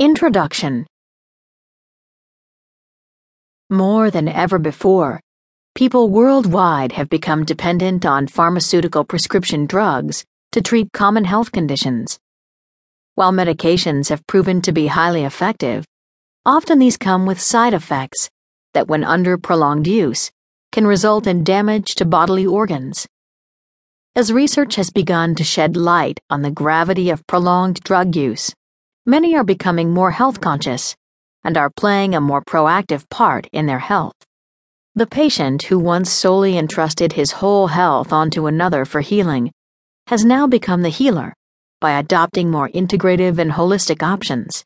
Introduction More than ever before, people worldwide have become dependent on pharmaceutical prescription drugs to treat common health conditions. While medications have proven to be highly effective, often these come with side effects that, when under prolonged use, can result in damage to bodily organs. As research has begun to shed light on the gravity of prolonged drug use, many are becoming more health conscious and are playing a more proactive part in their health. The patient who once solely entrusted his whole health onto another for healing has now become the healer by adopting more integrative and holistic options.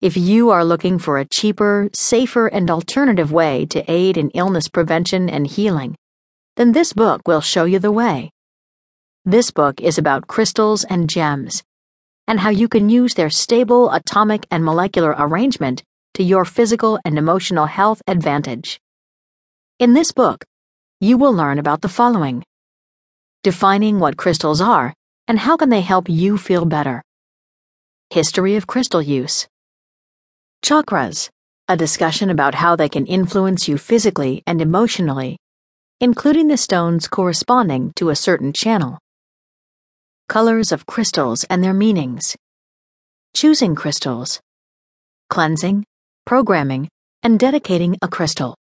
If you are looking for a cheaper, safer, and alternative way to aid in illness prevention and healing, then this book will show you the way. This book is about crystals and gems and how you can use their stable atomic and molecular arrangement to your physical and emotional health advantage. In this book, you will learn about the following. Defining what crystals are and how can they help you feel better, history of crystal use, chakras, a discussion about how they can influence you physically and emotionally, including the stones corresponding to a certain channel colors of crystals and their meanings, choosing crystals, cleansing, programming, and dedicating a crystal,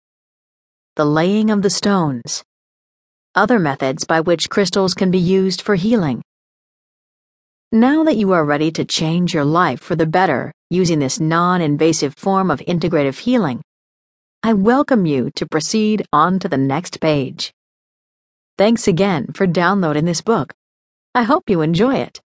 the laying of the stones, other methods by which crystals can be used for healing. Now that you are ready to change your life for the better using this non invasive form of integrative healing, I welcome you to proceed on to the next page. Thanks again for downloading this book. I hope you enjoy it.